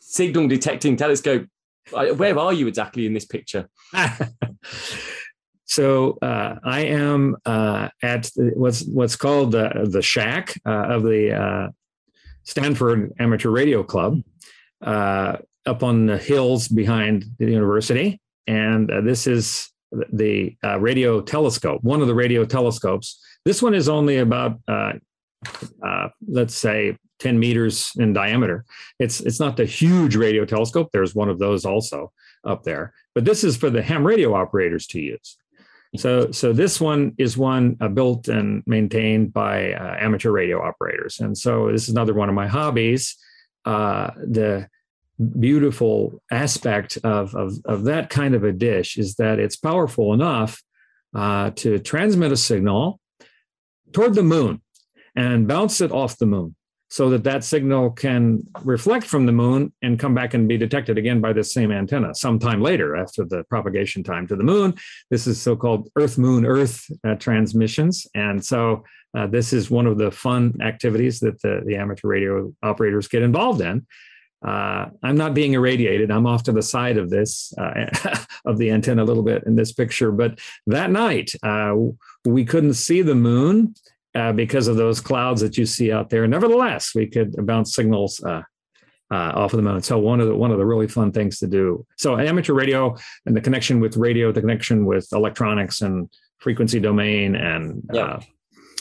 signal detecting telescope where are you exactly in this picture? so uh, I am uh, at what's what's called the the shack uh, of the uh, Stanford Amateur Radio Club, uh, up on the hills behind the university, and this is the radio telescope, one of the radio telescopes. This one is only about let's say 10 meters in diameter. It's it's not the huge radio telescope. There's one of those also up there, but this is for the ham radio operators to use. So so this one is one uh, built and maintained by uh, amateur radio operators, and so this is another one of my hobbies. Uh, the beautiful aspect of, of of that kind of a dish is that it's powerful enough uh, to transmit a signal toward the moon and bounce it off the moon so that that signal can reflect from the moon and come back and be detected again by this same antenna sometime later after the propagation time to the moon. This is so-called Earth Moon Earth uh, transmissions, and so uh, this is one of the fun activities that the, the amateur radio operators get involved in. Uh, I'm not being irradiated. I'm off to the side of this uh, of the antenna a little bit in this picture. But that night, uh, we couldn't see the moon, uh, because of those clouds that you see out there. Nevertheless, we could bounce signals uh, uh, off of the moon. So one of the one of the really fun things to do. So amateur radio and the connection with radio, the connection with electronics and frequency domain, and yeah. Uh,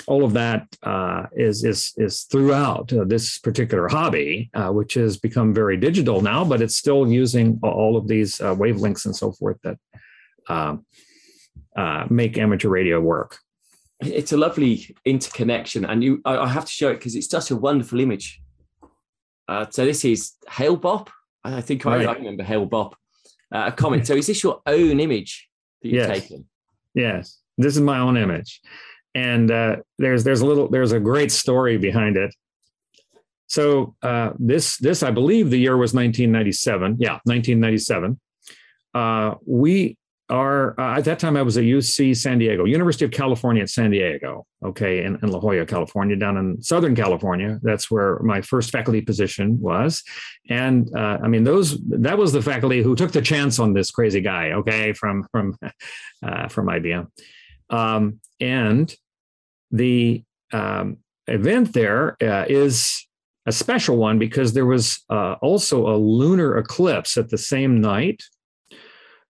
all of that uh, is is is throughout uh, this particular hobby, which has become very digital now, but it's still using all of these wavelengths and so forth that um, make amateur radio work it's a lovely interconnection, and you I, I have to show it because it's such a wonderful image. Uh, so this is Hale-Bopp. I think right. I, I, remember Hale-Bopp. Uh, a comment. so is this your own image that you've yes. taken? Yes, this is my own image, and uh, there's there's a little there's a great story behind it. So uh, this this I believe the year was 1997. Yeah, 1997. Uh, we are uh, at that time I was at UC San Diego, University of California at San Diego, okay, in, in, La Jolla, California, down in Southern California. That's where my first faculty position was, and uh, I mean those that was the faculty who took the chance on this crazy guy, okay, from from uh, from IBM, um, and the um, event there uh, is a special one because there was uh, also a lunar eclipse at the same night.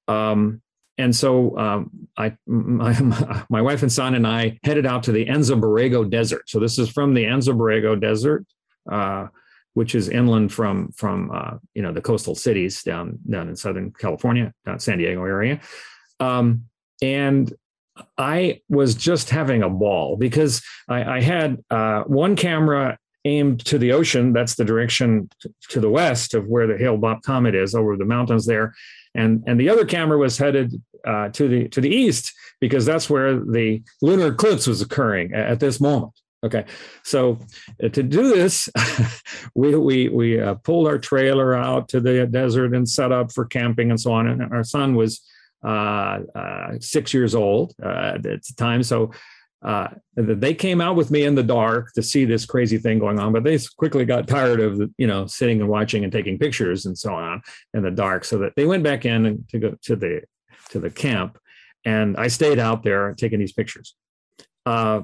Um, and so um, I, my, my, wife and son and I headed out to the Anza Borrego Desert. So this is from the Anza Borrego Desert, uh, which is inland from from uh, you know the coastal cities down down in Southern California, down San Diego area. Um, and I was just having a ball because I, I had uh, one camera aimed to the ocean. That's the direction to the west of where the Hale-Bopp Comet is, over the mountains there and and the other camera was headed uh, to the to the east because that's where the lunar eclipse was occurring at, this moment. Okay, so uh, to do this, we we we uh, pulled our trailer out to the desert and set up for camping and so on. And our son was uh, uh, six years old uh, at the time, so uh, they came out with me in the dark to see this crazy thing going on, but they quickly got tired of you know sitting and watching and taking pictures and so on in the dark, so that they went back in to go to the to the camp, and I stayed out there taking these pictures, uh,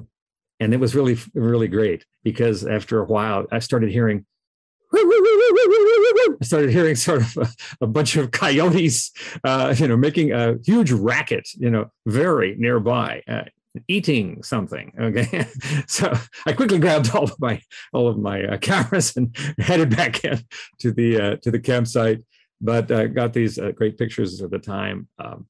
and it was really really great because after a while I started hearing. I started hearing sort of a, a bunch of coyotes, uh, you know, making a huge racket, you know, very nearby. Uh, eating something. Okay, so I quickly grabbed all of my all of my uh, cameras and headed back in to the uh, to the campsite. But uh, got these uh, great pictures at the time. Um,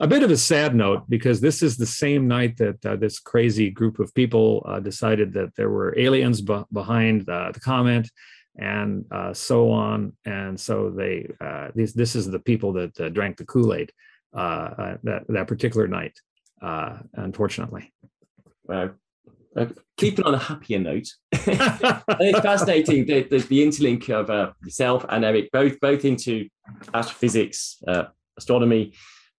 a bit of a sad note because this is the same night that uh, this crazy group of people uh, decided that there were aliens b- behind the comment and so on. And so they these this is the people that drank the Kool Aid that that particular night uh, unfortunately. Wow. Uh, keeping on a happier note, it's fascinating the, the, the, interlink of uh, yourself and Eric, both both into astrophysics, uh, astronomy,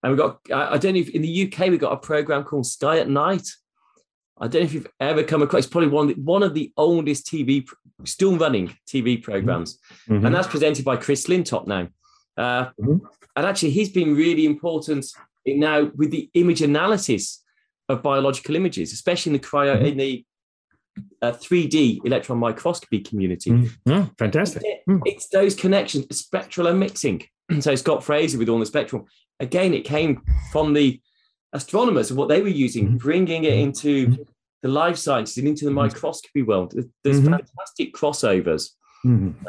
and we've got. I, don't know if in the UK we've got a program called Sky at Night. I don't know if you've ever come across. It's probably one one of the oldest TV, still running TV programs, mm-hmm. and that's presented by Chris Lintott now. Uh, mm-hmm. And actually, he's been really important now with the image analysis of biological images, especially in the cryo mm-hmm. in the uh, 3D electron microscopy community. Mm-hmm. Oh, fantastic! It, mm. It's those connections, spectral unmixing. so Scott Fraser with all the spectrum. Again, it came from the astronomers and what they were using, mm-hmm. bringing it into mm-hmm. the life sciences and into the mm-hmm. microscopy world. There's mm-hmm. fantastic crossovers.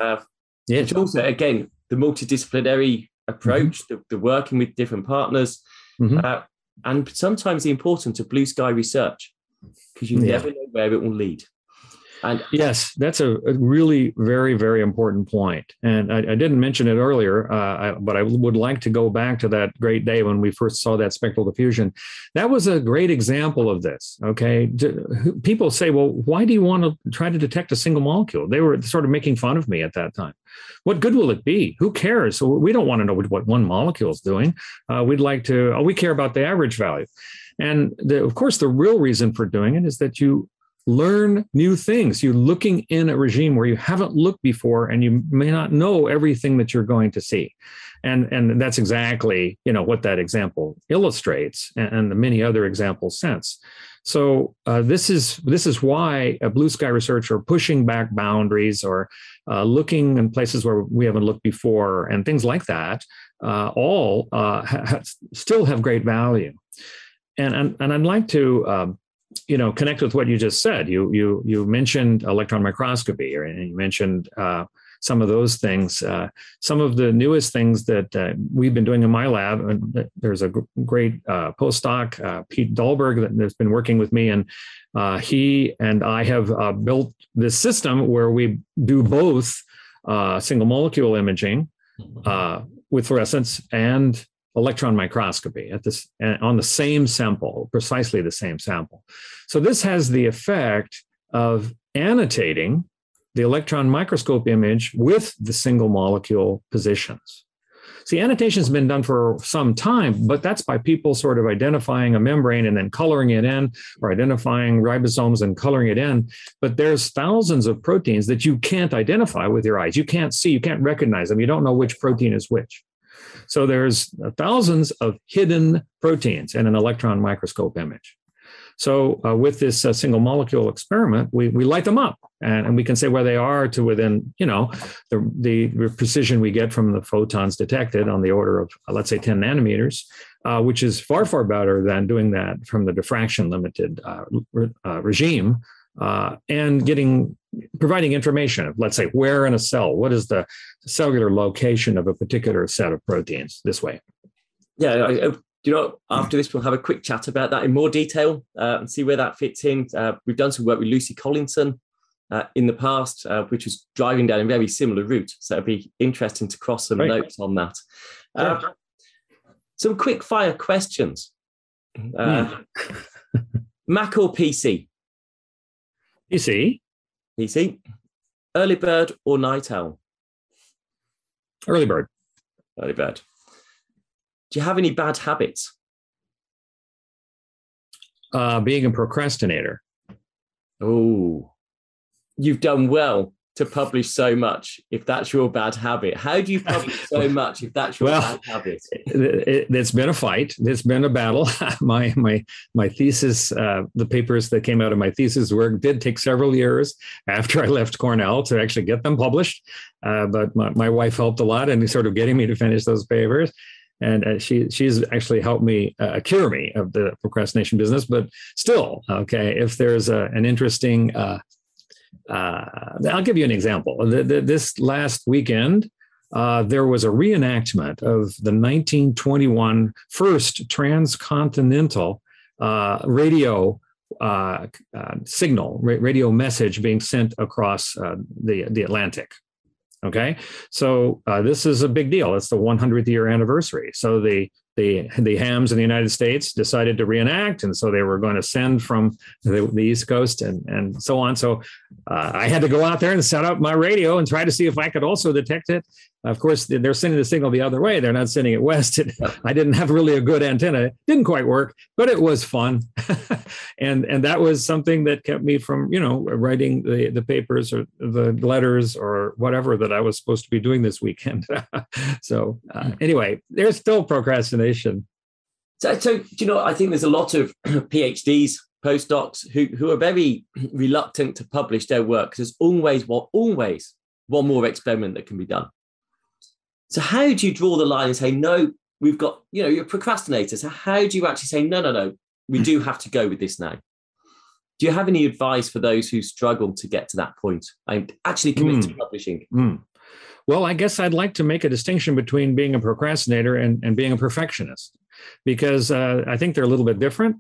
Uh, yeah. Which also, again, the multidisciplinary approach, the, the working with different partners, mm-hmm. uh, and sometimes the importance of blue sky research because you yeah. never know where it will lead. And yes, that's a, a, really very, very important point. And I, I didn't mention it earlier, uh, I, but I would like to go back to that great day when we first saw that spectral diffusion. That was a great example of this. Okay. People say, well, why do you want to try to detect a single molecule? They were sort of making fun of me at that time. What good will it be? Who cares? We don't want to know what one molecule is doing. Uh, we'd like to, oh, we care about the average value. And the, of course, the real reason for doing it is that you learn new things. You're looking in a regime where you haven't looked before and you may not know everything that you're going to see. And, and that's exactly you know what that example illustrates and, and the many other examples since. So uh, this is this is why a blue sky researcher pushing back boundaries or uh, looking in places where we haven't looked before and things like that uh, all uh, ha- still have great value. And, and, and I'd like to um, you know connect with what you just said. You you you mentioned electron microscopy or and you mentioned uh, some of those things. Uh, some of the newest things that uh, we've been doing in my lab and there's a great uh, postdoc uh, pete dahlberg that has been working with me and uh, he and i have built this system where we do both single molecule imaging with fluorescence and electron microscopy at this on the same sample, precisely the same sample. So this has the effect of annotating the electron microscope image with the single molecule positions. See, annotation has been done for some time, but that's by people sort of identifying a membrane and then coloring it in, or identifying ribosomes and coloring it in. But there's thousands of proteins that you can't identify with your eyes. You can't see, you can't recognize them. You don't know which protein is which. So there's thousands of hidden proteins in an electron microscope image. So uh, with this uh, single molecule experiment, we, we light them up and, and we can say where they are to within, you know, the, the precision we get from the photons detected on the order of, uh, let's say, 10 nanometers, uh, which is far, far better than doing that from the diffraction limited uh, re- uh, regime uh, and getting providing information of let's say where in a cell what is the cellular location of a particular set of proteins this way yeah I, I, you know after this we'll have a quick chat about that in more detail uh, and see where that fits in uh, we've done some work with lucy collinson uh, in the past uh, which was driving down a very similar route so it'd be interesting to cross some notes on that uh, some quick fire questions mm. mac or pc PC. PC. Early bird or night owl? Early bird. Early bird. Do you have any bad habits? Uh, being a procrastinator. Oh, you've done well to publish so much if that's your bad habit? How do you publish so much if that's your well, bad habit? It, has been a fight. It's been a battle. my my my thesis, uh, the papers that came out of my thesis work did take several years after I left Cornell to actually get them published. Uh, but my, my wife helped a lot in sort of getting me to finish those papers and uh, she she's actually helped me uh, cure me of the procrastination business. But still, okay, if there's a, an interesting uh, uh, I'll give you an example. The, the, this last weekend, uh, there was a reenactment of the 1921 first transcontinental uh, radio uh, uh, signal, ra- radio message being sent across uh, the, the Atlantic. Okay, so this is a big deal. It's the 100th year anniversary. So the the the hams in the United States decided to reenact, and so they were going to send from the, the East Coast and and so on. So uh, I had to go out there and set up my radio and try to see if I could also detect it. Of course, they're sending the signal the other way. They're not sending it west. I didn't have really a good antenna. It didn't quite work, but it was fun, and and that was something that kept me from you know writing the the papers or the letters or whatever that I was supposed to be doing this weekend. so uh, anyway, there's still procrastination. So, so you know, I think there's a lot of PhDs postdocs who, who are very reluctant to publish their work because there's always one, always one more experiment that can be done. So how do you draw the line and say, no, we've got, you know, you're a procrastinator. So how do you actually say, no, no, no, we do have to go with this now? Do you have any advice for those who struggle to get to that point? I'm actually committed mm. to publishing. Mm. Well, I guess I'd like to make a distinction between being a procrastinator and, and being a perfectionist because uh, I think they're a little bit different.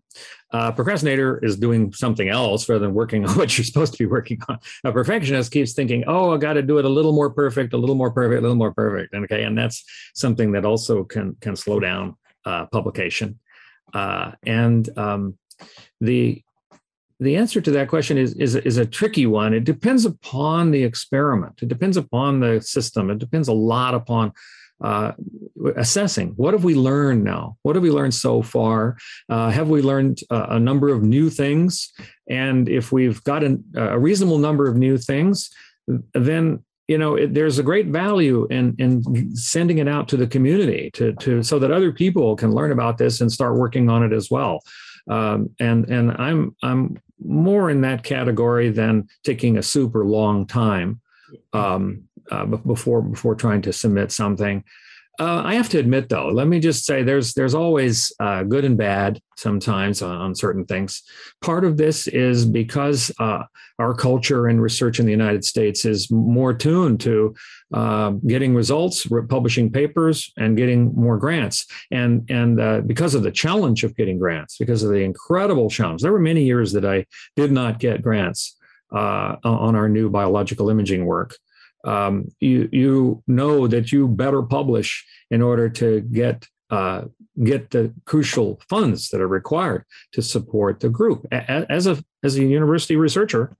Uh, procrastinator is doing something else rather than working on what you're supposed to be working on. A perfectionist keeps thinking, "Oh, I got to do it a little more perfect, a little more perfect, a little more perfect." And okay, and that's something that also can can slow down uh, publication. Uh, and um, the the answer to that question is, is is a tricky one. It depends upon the experiment. It depends upon the system. It depends a lot upon uh, assessing. What have we learned now? What have we learned so far? Uh, have we learned uh, a number of new things? And if we've got an, a reasonable number of new things then you know it, there's a great value in in sending it out to the community to to so that other people can learn about this and start working on it as well. Um, and and i'm i'm more in that category than taking a super long time. Um, uh, before before trying to submit something. Uh, I have to admit, though, let me just say there's there's always uh, good and bad sometimes on, on, certain things. Part of this is because uh, our culture and research in the United States is more tuned to uh, getting results, publishing papers, and getting more grants. And and uh, because of the challenge of getting grants, because of the incredible challenge, there were many years that I did not get grants uh, on our new biological imaging work um, you you know that you better publish in order to get uh, get the crucial funds that are required to support the group. As a as a university researcher,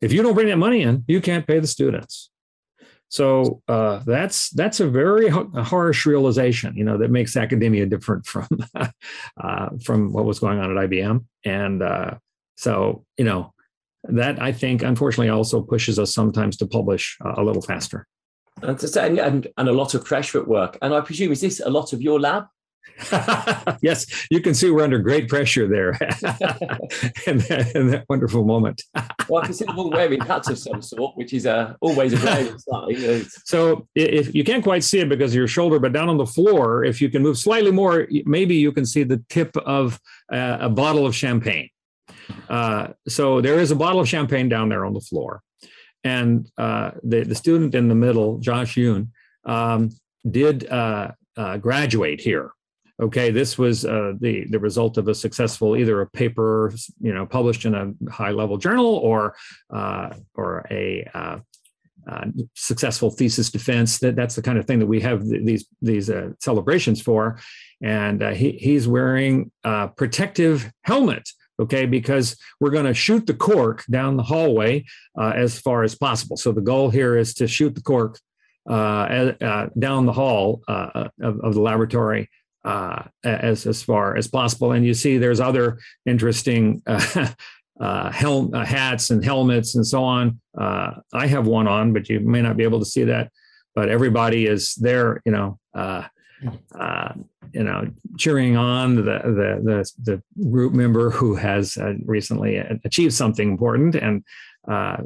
if you don't bring that money in, you can't pay the students. So uh, that's that's a very harsh realization, you know, that makes academia different from uh, from what was going on at IBM. And uh, so, you know, that I think, unfortunately, also pushes us sometimes to publish uh, a little faster. And, and, and a lot of pressure at work. And I presume, is this a lot of your lab? yes, you can see we're under great pressure there in, that, in, that, wonderful moment. well, I can see them all wearing hats of some sort, which is uh, always a great sign. So, if you can't quite see it because of your shoulder, but down on the floor, if you can move slightly more, maybe you can see the tip of uh, a bottle of champagne. Uh, so there is a bottle of champagne down there on the floor. And uh, the, the student in the middle, Josh Yoon, um, did uh, uh graduate here. Okay, this was uh, the the result of a successful either a paper, you know, published in a high level journal or or a uh, successful thesis defense. That that's the kind of thing that we have these these uh, celebrations for. And uh, he he's wearing a protective helmet okay, because we're going to shoot the cork down the hallway uh, as far as possible. So the goal here is to shoot the cork uh, uh, down the hall uh, of, of, the laboratory uh, as as far as possible. And you see, there's other interesting. Uh, uh, uh, hats and helmets and so on. Uh, I have one on, but you may not be able to see that. But everybody is there, you know, uh, uh, you know, cheering on the, the the the group member who has uh, recently achieved something important, and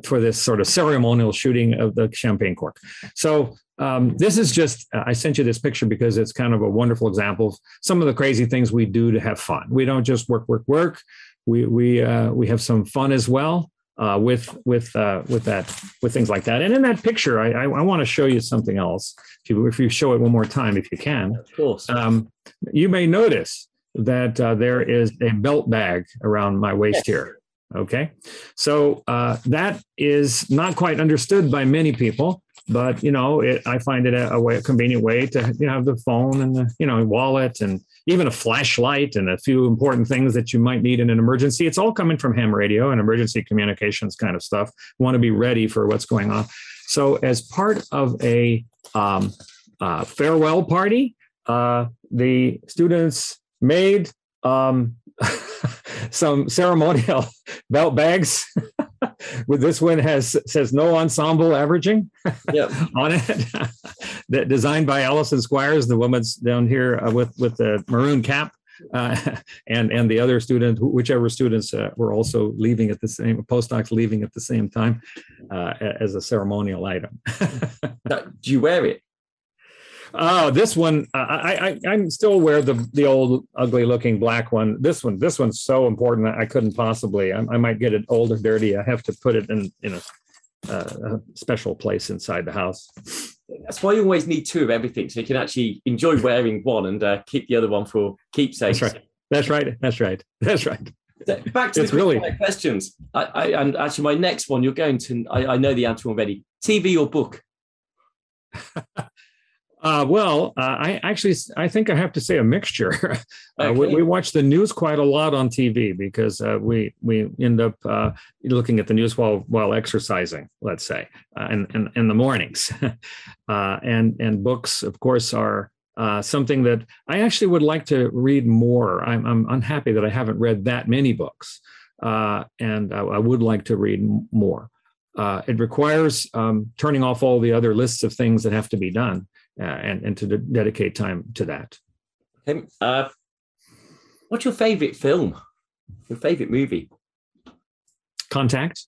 for this sort of ceremonial shooting of the champagne cork. So um, this is just i sent you this picture because it's kind of a wonderful example of some of the crazy things we do to have fun. We don't just work work work. We we uh, we have some fun as well uh, with with uh, with that with things like that. And in that picture i i, I want to show you something else if you if you show it one more time if you can. Of course. Um, you may notice that uh, there is a belt bag around my waist yes. here okay? So uh, that is not quite understood by many people but you know, it, I find it a, a, way, a convenient way to you know have the phone and the you know wallet and even a flashlight and a few important things that you might need in an emergency. It's all coming from ham radio and emergency communications kind of stuff. want to be ready for what's going on. So, as part of a um, uh, farewell party, uh, the students made um, some ceremonial belt bags. With this one has says no ensemble averaging yep. on it. that designed by Allison Squires, the woman's down here uh, with with the maroon cap. Uh, and and the other student, whichever students uh, were also leaving at the same postdocs leaving at the same time uh, as a ceremonial item. do you wear it? Oh, this one, I, I, I'm still wear the the old ugly looking black one. This one, this one's so important. I couldn't possibly. I, I might get it old or dirty. I have to put it in in a, uh, a special place inside the house. That's why you always need two of everything, so you can actually enjoy wearing one and uh, keep the other one for keepsakes. That's right. That's right. That's right. That's right. Back to it's the really questions. I, I, and actually, my next one, you're going to. I, I know the answer already. TV or book? Uh, well, uh, I actually I think I have to say a mixture. uh, we, we, watch the news quite a lot on TV because uh, we we end up uh, looking at the news while while exercising, let's say, uh, in, in, in the mornings. and and books, of course, are something that I actually would like to read more. I'm, I'm unhappy that I haven't read that many books, and I, I, would like to read more. it requires um, turning off all the other lists of things that have to be done uh, and and to de- dedicate time to that. Okay. Uh, what's your favorite film? Your favorite movie? Contact.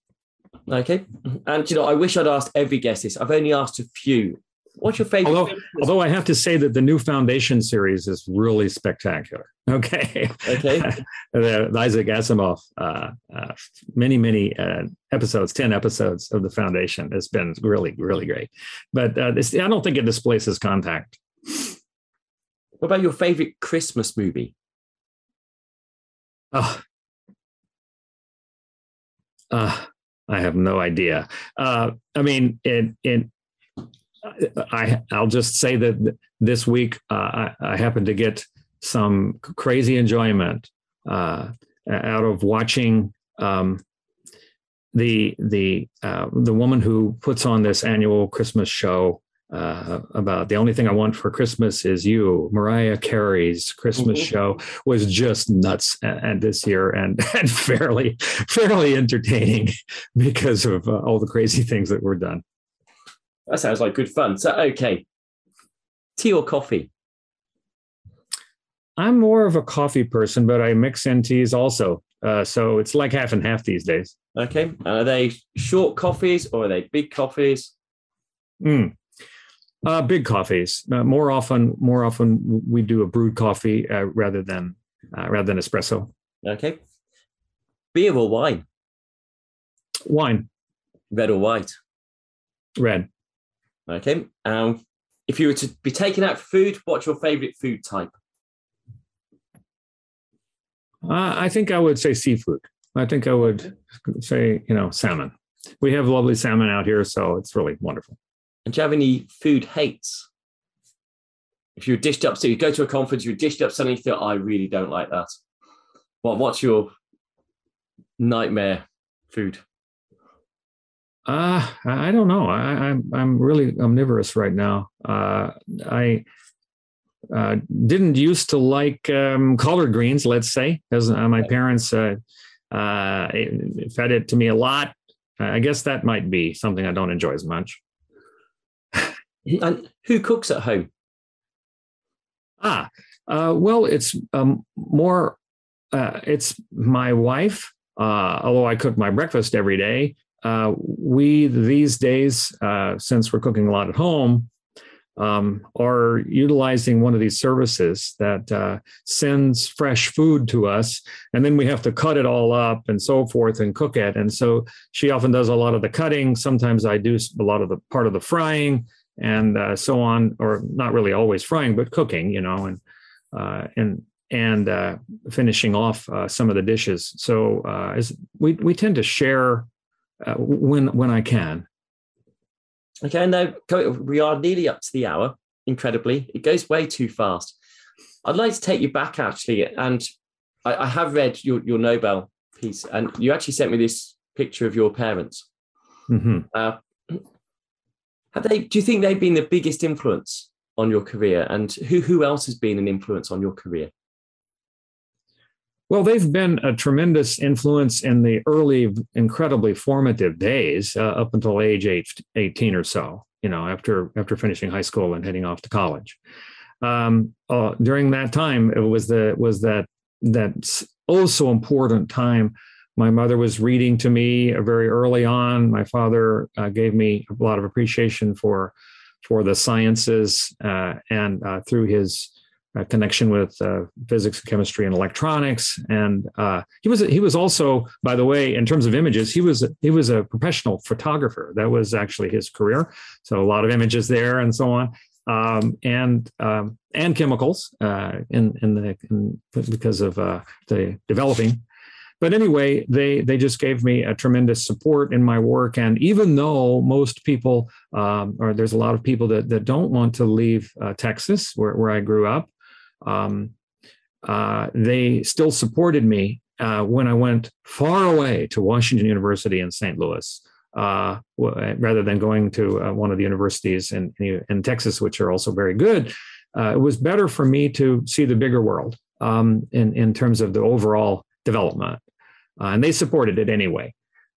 Okay. And you know, I wish I'd asked every guest this. I've only asked a few. What's your favorite? Although, although I have to say that the new Foundation series is really spectacular. Okay. Okay. The Isaac Asimov, uh, uh, many, many uh, episodes, 10 episodes of the Foundation has been really, really great. But uh, this, I don't think it displaces Contact. What about your favorite Christmas movie? Oh, uh, I have no idea. Uh, I mean, it, it, I, I'll just say that this week uh, I, I happened to get some crazy enjoyment uh, out of watching um, the the uh, the woman who puts on this annual Christmas show uh, about the only thing I want for Christmas is you. Mariah Carey's Christmas mm-hmm. show was just nuts, and, and this year, and, and fairly fairly entertaining because of uh, all the crazy things that were done. That sounds like good fun. So, okay, tea or coffee? I'm more of a coffee person, but I mix in teas also. Uh, so it's like half and half these days. Okay. are they short coffees or are they big coffees? Mm. Uh, big coffees. Uh, more often, more often we do a brewed coffee uh, rather than uh, rather than espresso. Okay. Beer or wine? Wine. Red or white? Red. Okay. Um, if you were to be taken out for food, what's your favorite food type? Uh, I think I would say seafood. I think I would say, you know, salmon. We have lovely salmon out here, so it's really wonderful. And do you have any food hates? If you're dished up, so you go to a conference, you're dished up something, you feel, I really don't like that. What, what's your nightmare food? Uh, I don't know. I, am I'm, I'm really omnivorous right now. Uh, I uh, didn't used to like um, collard greens, let's say, because uh, my parents uh, uh, fed it to me a lot. I guess that might be something I don't enjoy as much. and who cooks at home? Ah, uh, well, it's um, more. Uh, it's my wife. although I cook my breakfast every day, we these days, since we're cooking a lot at home, um, are utilizing one of these services that uh, sends fresh food to us, and then we have to cut it all up and so forth and cook it. And so she often does a lot of the cutting. Sometimes I do a lot of the part of the frying and uh, so on, or not really always frying, but cooking, you know, and uh, and and uh, finishing off uh, some of the dishes. So uh, we we tend to share when when I can. Okay, now we are nearly up to the hour. Incredibly, it goes way too fast. I'd like to take you back actually, and I, I have read your, your Nobel piece, and you actually sent me this picture of your parents. Mm-hmm. Uh, have they? Do you think they've been the biggest influence on your career, and who who else has been an influence on your career? Well, they've been a tremendous influence in the early, incredibly formative days uh, up until age eight, 18 or so, you know, after, after finishing high school and heading off to college. Um, uh, during that time, it was the, was that, that oh so important time. My mother was reading to me very early on. My father uh, gave me a lot of appreciation for, for the sciences uh, and uh, through his connection with uh, physics, and chemistry, and electronics. And uh, he was he was also, by the way, in terms of images, he was he was a professional photographer. That was actually his career. So a lot of images there and so on. Um, and um, and chemicals uh, in in the in, because of uh, the developing. But anyway, they they just gave me a tremendous support in my work. And even though most people, um, or there's a lot of people that that don't want to leave uh, Texas, where where I grew up, um, uh, they still supported me uh, when I went far away to Washington University in St. Louis, uh, rather than going to uh, one of the universities in, in Texas, which are also very good. Uh, it was better for me to see the bigger world um, in, in terms of the overall development. Uh, and they supported it anyway.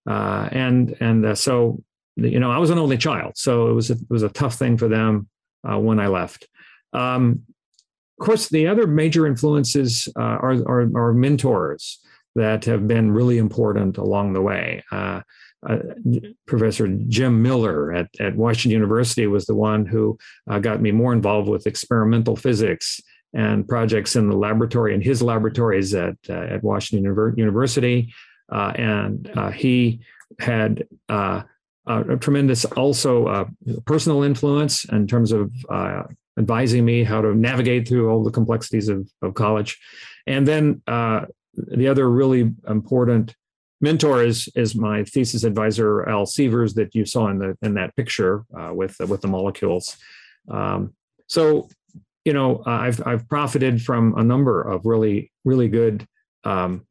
and and so, you know, I was an only child. So it was a, it was a tough thing for them when I left. Um, of course, the other major influences uh, are, are, are, mentors that have been really important along the way. Uh, uh, Professor Jim Miller at, at Washington University was the one who uh, got me more involved with experimental physics and projects in the laboratory in his laboratories at, uh, at Washington University. Uh, and he had a tremendous also personal influence in terms of advising me how to navigate through all the complexities of, of college. And then uh, the other really important mentor is is my thesis advisor Al Sievers that you saw in the in that picture uh, with with the molecules. Um, so you know I've I've profited from a number of really really good um,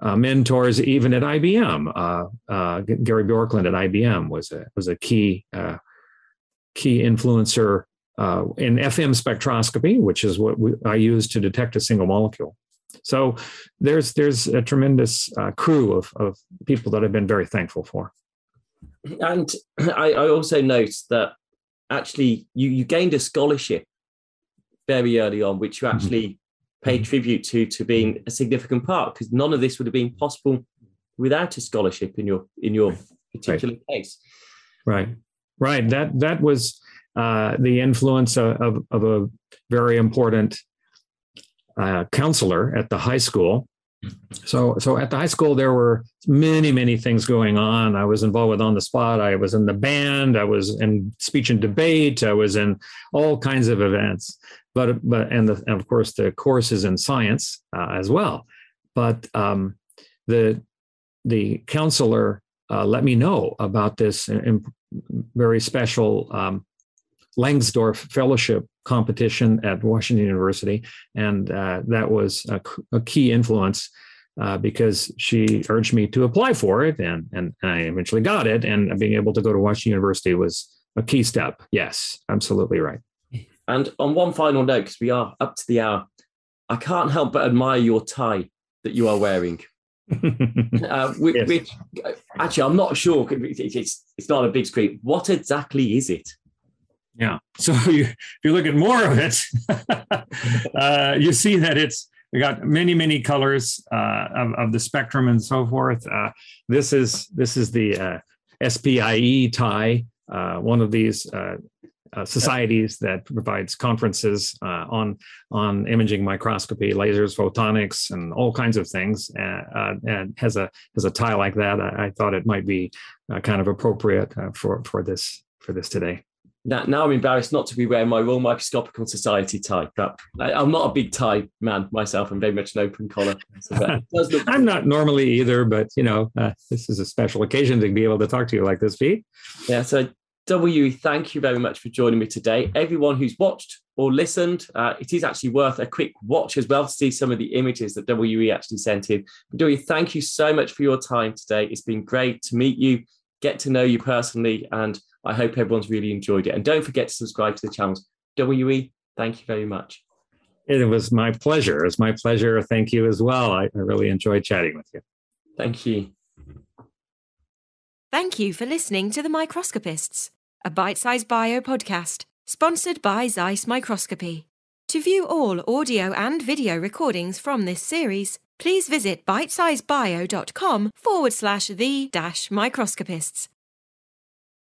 uh, mentors even at IBM. Uh, uh, Gary Bjorklund at IBM was a was a key uh, key influencer uh, in FM spectroscopy, which is what we, I use to detect a single molecule. So there's there's a tremendous uh, crew of, of people that I've been very thankful for. And I, I also note that actually you, you gained a scholarship very early on, which you mm-hmm. actually mm-hmm. paid tribute to to being a significant part, because none of this would have been possible without a scholarship in your in your particular right. case. Right, right. That that was uh, the influence of, of, a very important uh, counselor at the high school. So, so at the high school, there were many, many things going on. I was involved with on the spot. I was in the band. I was in speech and debate. I was in all kinds of events. But, but, and, the, and of course, the courses in science uh, as well. But um, the the counselor uh, let me know about this very special um, Langsdorf Fellowship competition at Washington University, and uh, that was a, a key influence uh, because she urged me to apply for it, and, and I eventually got it. And being able to go to Washington University was a key step. Yes, absolutely right. And on one final note, because we are up to the hour, I can't help but admire your tie that you are wearing. uh, which, yes. which, actually, I'm not sure. It's it's not a big screen. What exactly is it? Yeah. So you, if you look at more of it, uh, you see that it's got many many colors uh, of, of, the spectrum and so forth. Uh, this is this is the uh, SPIE tie, uh, one of these uh, societies that provides conferences on on imaging microscopy, lasers, photonics, and all kinds of things. And has a has a tie like that. I, I thought it might be kind of appropriate for for this for this today. Now, now I'm embarrassed not to be wearing my Royal Microscopical Society tie. But I, am not a big tie man myself. I'm very much an open collar. So I'm not normally either, but you know, this is a special occasion to be able to talk to you like this, Pete. Yeah. So WE, thank you very much for joining me today. Everyone who's watched or listened, uh, it is actually worth a quick watch as well to see some of the images that WE actually sent in. But WE, thank you so much for your time today. It's been great to meet you, get to know you personally, and I hope everyone's really enjoyed it. And don't forget to subscribe to the channels. WE, thank you very much. It was my pleasure. It's my pleasure. Thank you as well. I, I really enjoyed chatting with you. Thank you. Thank you for listening to The Microscopists a bite sized bio podcast sponsored by Zeiss Microscopy. To view all audio and video recordings from this series, please visit bitesizebio.com forward slash the dash microscopists.